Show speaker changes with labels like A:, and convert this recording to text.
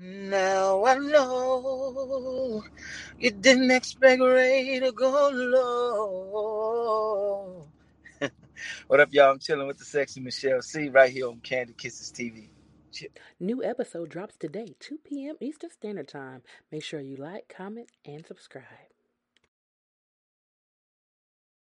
A: Now I know you didn't expect Ray to go low. what up, y'all? I'm chilling with the sexy Michelle C right here on Candy Kisses TV.
B: New episode drops today, 2 p.m. Eastern Standard Time. Make sure you like, comment, and subscribe.